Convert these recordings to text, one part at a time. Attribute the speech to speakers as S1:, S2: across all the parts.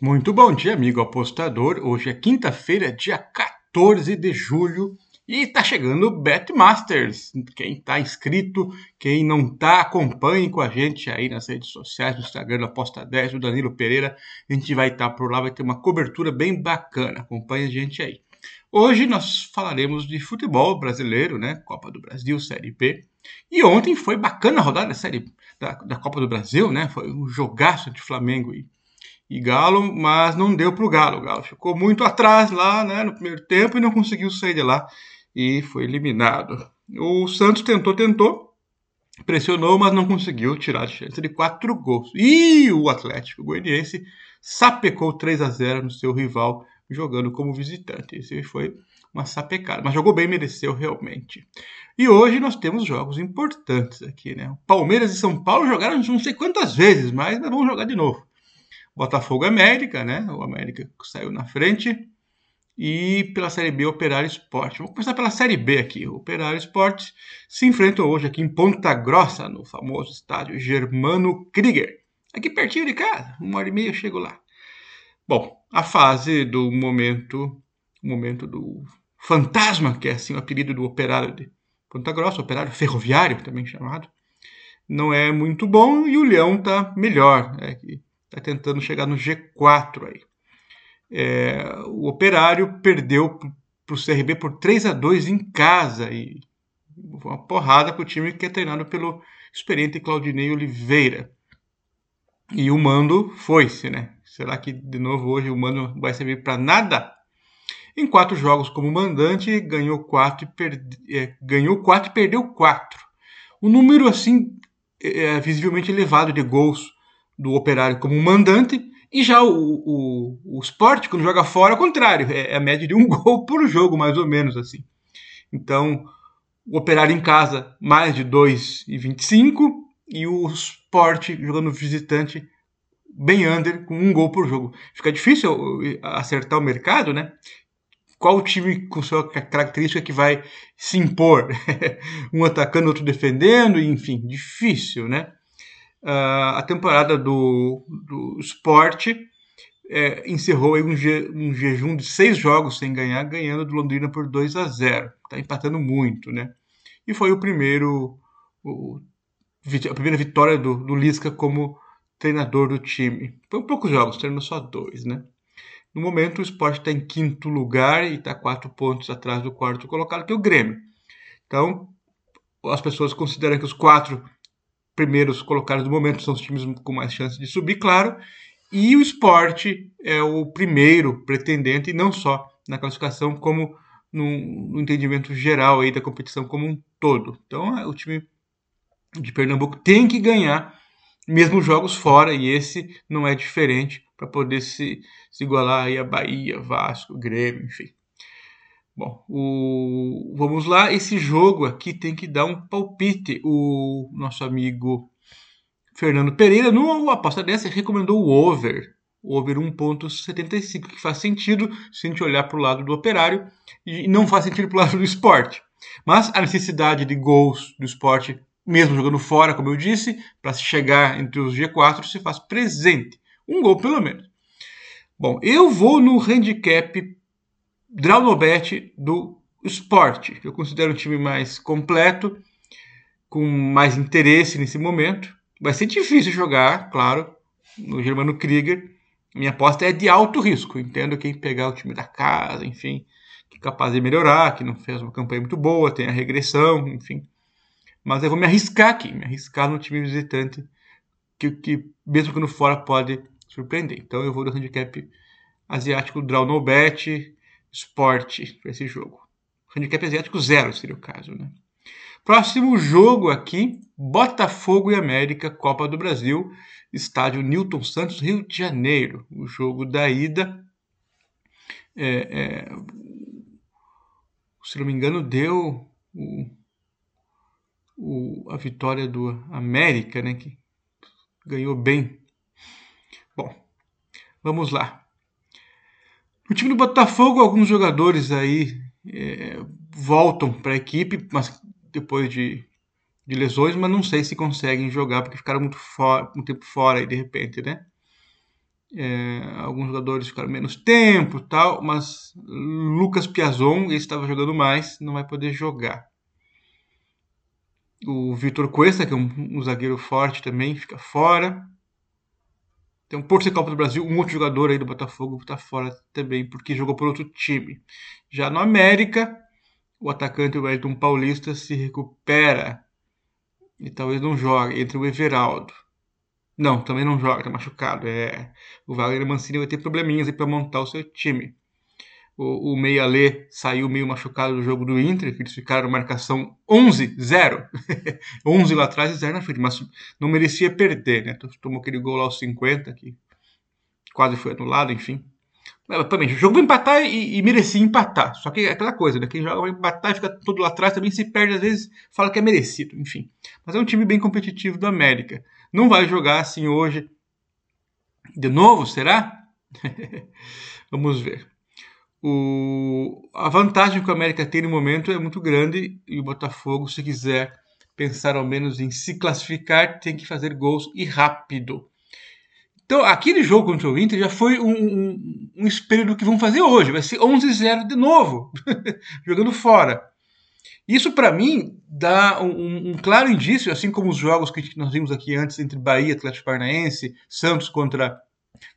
S1: Muito bom dia, amigo apostador. Hoje é quinta-feira, dia 14 de julho, e está chegando o Betmasters. Quem está inscrito, quem não está, acompanhe com a gente aí nas redes sociais, no Instagram, Aposta 10, o Danilo Pereira. A gente vai estar tá por lá, vai ter uma cobertura bem bacana. Acompanhe a gente aí. Hoje nós falaremos de futebol brasileiro, né? Copa do Brasil, Série B. E ontem foi bacana a rodada da Série da, da Copa do Brasil, né? Foi um jogaço de Flamengo e e Galo, mas não deu para o Galo. O Galo ficou muito atrás lá né, no primeiro tempo e não conseguiu sair de lá e foi eliminado. O Santos tentou, tentou, pressionou, mas não conseguiu tirar a chance de quatro gols. E o Atlético Goianiense sapecou 3 a 0 no seu rival jogando como visitante. Esse foi uma sapecada, mas jogou bem, mereceu realmente. E hoje nós temos jogos importantes aqui, né? Palmeiras e São Paulo jogaram não sei quantas vezes, mas vamos jogar de novo. Botafogo América, né? O América saiu na frente. E pela Série B, Operário Esporte. Vamos começar pela Série B aqui. O Operário Esporte se enfrentou hoje aqui em Ponta Grossa, no famoso estádio Germano Krieger. Aqui pertinho de casa, uma hora e meia eu chego lá. Bom, a fase do momento, momento do fantasma, que é assim o apelido do operário de Ponta Grossa, operário ferroviário também chamado, não é muito bom e o Leão está melhor. Né? Está tentando chegar no G4 aí. É, o Operário perdeu para o CRB por 3 a 2 em casa e foi uma porrada para o time que é treinado pelo experiente Claudinei Oliveira. E o mando foi-se, né? Será que de novo hoje o mando vai servir para nada? Em quatro jogos como mandante, ganhou quatro e, perde... é, ganhou quatro e perdeu quatro. Um número assim é visivelmente elevado de gols do Operário como mandante, e já o, o, o Sport, quando joga fora, é o contrário, é, é a média de um gol por jogo, mais ou menos assim. Então, o Operário em casa, mais de 2,25, e o Sport jogando visitante, bem under, com um gol por jogo. Fica difícil acertar o mercado, né? Qual time com sua característica que vai se impor? um atacando, outro defendendo, enfim, difícil, né? Uh, a temporada do, do esporte é, encerrou um, je, um, jejum de seis jogos sem ganhar, ganhando do Londrina por 2 a 0. Está empatando muito, né? E foi o primeiro, o, a primeira vitória do, do Lisca como treinador do time. Foi poucos jogos, treinou só dois, né? No momento, o esporte está em quinto lugar e está quatro pontos atrás do quarto colocado, que é o Grêmio. Então, as pessoas consideram que os quatro primeiros colocados do momento são os times com mais chance de subir, claro. E o esporte é o primeiro pretendente, e não só na classificação, como no, no entendimento geral aí da competição como um todo. Então, é, o time de Pernambuco tem que ganhar, mesmo jogos fora, e esse não é diferente para poder se, se igualar aí a Bahia, Vasco, Grêmio, enfim. Bom, o... vamos lá. Esse jogo aqui tem que dar um palpite. O nosso amigo Fernando Pereira, no aposta dessa, recomendou o over. Over 1.75, que faz sentido se a gente olhar para o lado do operário e não faz sentido para o lado do esporte. Mas a necessidade de gols do esporte, mesmo jogando fora, como eu disse, para se chegar entre os G4, se faz presente. Um gol pelo menos. Bom, eu vou no handicap Drawnobet do esporte. Eu considero um time mais completo, com mais interesse nesse momento. Vai ser difícil jogar, claro, no Germano Krieger. Minha aposta é de alto risco. Entendo quem pegar o time da casa, enfim, que é capaz de melhorar, que não fez uma campanha muito boa, tem a regressão, enfim. Mas eu vou me arriscar aqui, me arriscar no time visitante, que, que mesmo que no fora pode surpreender. Então eu vou no handicap asiático Draw No Bet, esporte para esse jogo. Handicap asiático zero seria o caso, né? Próximo jogo aqui, Botafogo e América, Copa do Brasil, estádio Newton Santos, Rio de Janeiro. O jogo da ida, é, é, se não me engano, deu o, o, a vitória do América, né, que ganhou bem. Bom, vamos lá. No time do Botafogo, alguns jogadores aí é, voltam para a equipe, mas depois de, de, lesões, mas não sei se conseguem jogar porque ficaram muito, for, muito tempo fora aí de repente, né? É, alguns jogadores ficaram menos tempo tal, mas Lucas Piazon, ele estava jogando mais, não vai poder jogar. O Vitor Cuesta, que é um, um, zagueiro forte também, fica fora. Tem um Porto Copa do Brasil, um outro jogador aí do Botafogo está fora também, porque jogou por outro time. Já no América, o atacante Wellington Paulista se recupera e talvez não jogue entre o Everaldo. Não, também não joga, tá machucado. É, o Wagner Mancini vai ter probleminhas para montar o seu time. O, o Meia Lê saiu meio machucado do jogo do Inter, que eles ficaram marcação 11-0. 11 lá atrás e 0 na frente, mas não merecia perder, né? Tomou aquele gol lá aos 50, que quase foi anulado, enfim. Também, o jogo vai empatar e, e, merecia empatar. Só que é aquela coisa, né? Quem joga vai empatar e fica todo lá atrás também se perde, às vezes fala que é merecido, enfim. Mas é um time bem competitivo do América. Não vai jogar assim hoje. De novo, será? Vamos ver. O... A vantagem que o América tem no momento é muito grande e o Botafogo, se quiser pensar ao menos em se classificar, tem que fazer gols e rápido. Então, aquele jogo contra o Inter já foi um, um, um espelho do que vão fazer hoje. Vai ser 11-0 de novo, jogando fora. Isso, para mim, dá um, um, claro indício, assim como os jogos que nós vimos aqui antes entre Bahia, Atlético Paranaense, Santos contra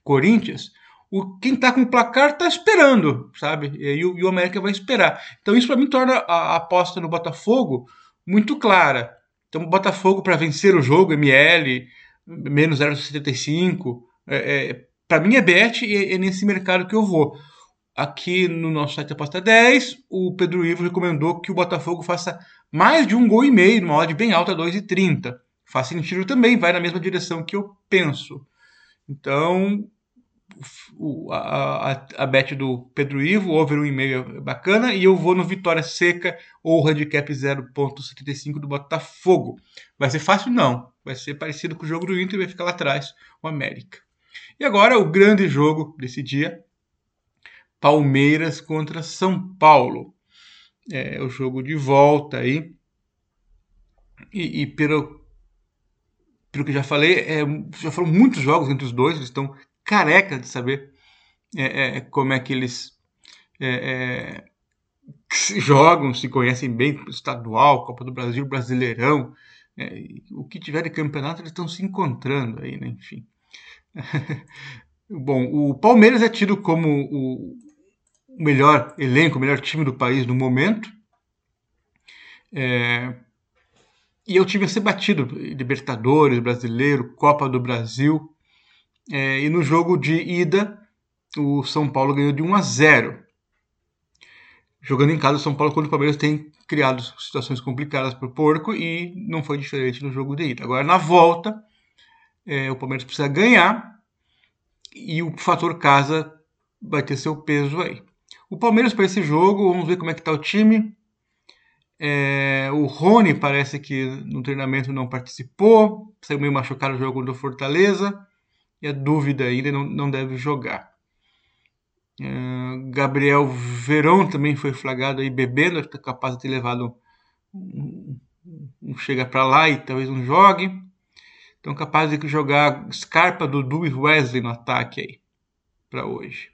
S1: Corinthians. O, quem está com o placar está esperando, sabe? E, o, e o América vai esperar. Então, isso para mim torna a, a aposta no Botafogo muito clara. Então, Botafogo para vencer o jogo, ML, menos 0,75. É, é, para mim é bet e é nesse mercado que eu vou. Aqui no nosso site Aposta 10, o Pedro Ivo recomendou que o Botafogo faça mais de um gol e meio, numa odd bem alta, 2,30. Faz sentido também, vai na mesma direção que eu penso. Então, a, a, a bet do Pedro Ivo, over 1,5 é bacana, e eu vou no Vitória Seca ou handicap 0,75 do Botafogo. Vai ser fácil? Não. Vai ser parecido com o jogo do Inter, vai ficar lá atrás, o América. E agora o grande jogo desse dia, Palmeiras contra São Paulo. É o jogo de volta aí. E, e pelo, pelo que já falei, é, já foram muitos jogos entre os dois, eles estão careca de saber é, é, como é que eles é, é jogam, se conhecem bem estadual, Copa do Brasil, Brasileirão, é, o que tiver de campeonato eles estão se encontrando aí, né? Enfim. Bom, o Palmeiras é tido como o melhor elenco, o melhor time do país no momento. É, e é o time a ser batido, Libertadores, Brasileiro, Copa do Brasil. É, e no jogo de ida, o São Paulo ganhou de 1 a 0. Jogando em casa, o São Paulo contra o Palmeiras tem criado situações complicadas para o Porco e não foi diferente no jogo de ida. Agora, na volta, é, o Palmeiras precisa ganhar e o fator casa vai ter seu peso aí. O Palmeiras para esse jogo, vamos ver como é que está o time. É, o Rony parece que no treinamento não participou, saiu meio machucado no jogo do Fortaleza e a dúvida ainda não, não deve jogar. É, Gabriel Verão também foi flagrado aí bebendo, está capaz de ter levado um, um chega para lá e talvez não jogue. Então capaz de jogar Scarpa, Dudu e Wesley no ataque aí para hoje.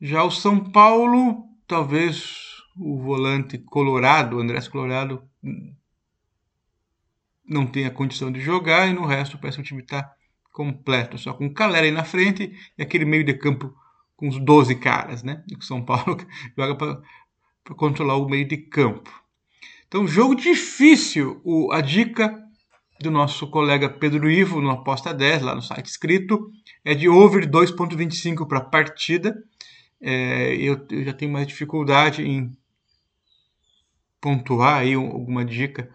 S1: Já o São Paulo, talvez o volante Colorado, Andrés Colorado, não tenha condição de jogar e no resto parece que o time está completo, só com o Calera aí na frente e aquele meio de campo com os 12 caras, né? O São Paulo joga para controlar o meio de campo. Então, jogo difícil. O, a dica do nosso colega Pedro Ivo no Aposta 10, lá no site escrito, é de over 2.25 para a partida. É, eu, eu, já tenho mais dificuldade em pontuar aí alguma dica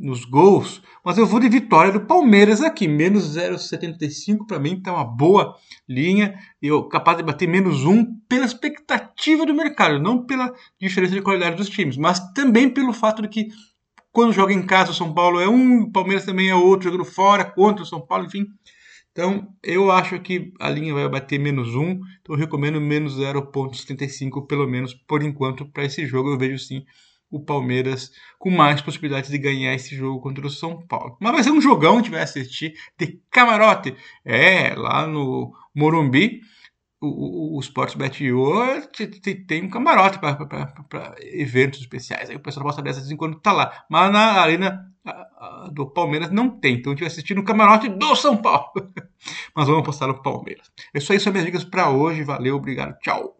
S1: nos gols, mas eu vou de vitória do Palmeiras aqui, menos 0,75 para mim tá uma boa linha, eu capaz de bater menos 1 pela expectativa do mercado, não pela diferença de qualidade dos times, mas também pelo fato de que quando joga em casa o São Paulo é um, o Palmeiras também é outro, jogando fora contra o São Paulo, enfim. Então, eu acho que a linha vai bater menos 1, então eu recomendo menos 0,75 pelo menos por enquanto para esse jogo. Eu vejo sim o Palmeiras com mais possibilidades de ganhar esse jogo contra o São Paulo. Mas vai ser um jogão, a gente vai assistir de camarote. É, lá no Morumbi, o, o, o Sportsbet tem um camarote para eventos especiais. Aí o pessoal pode saber de vez em quando tá lá. Mas na arena do Palmeiras não tem. Então a gente vai assistir no camarote do São Paulo. Mas vamos apostar no Palmeiras. É isso aí, são minhas dicas para hoje. Valeu, obrigado, tchau.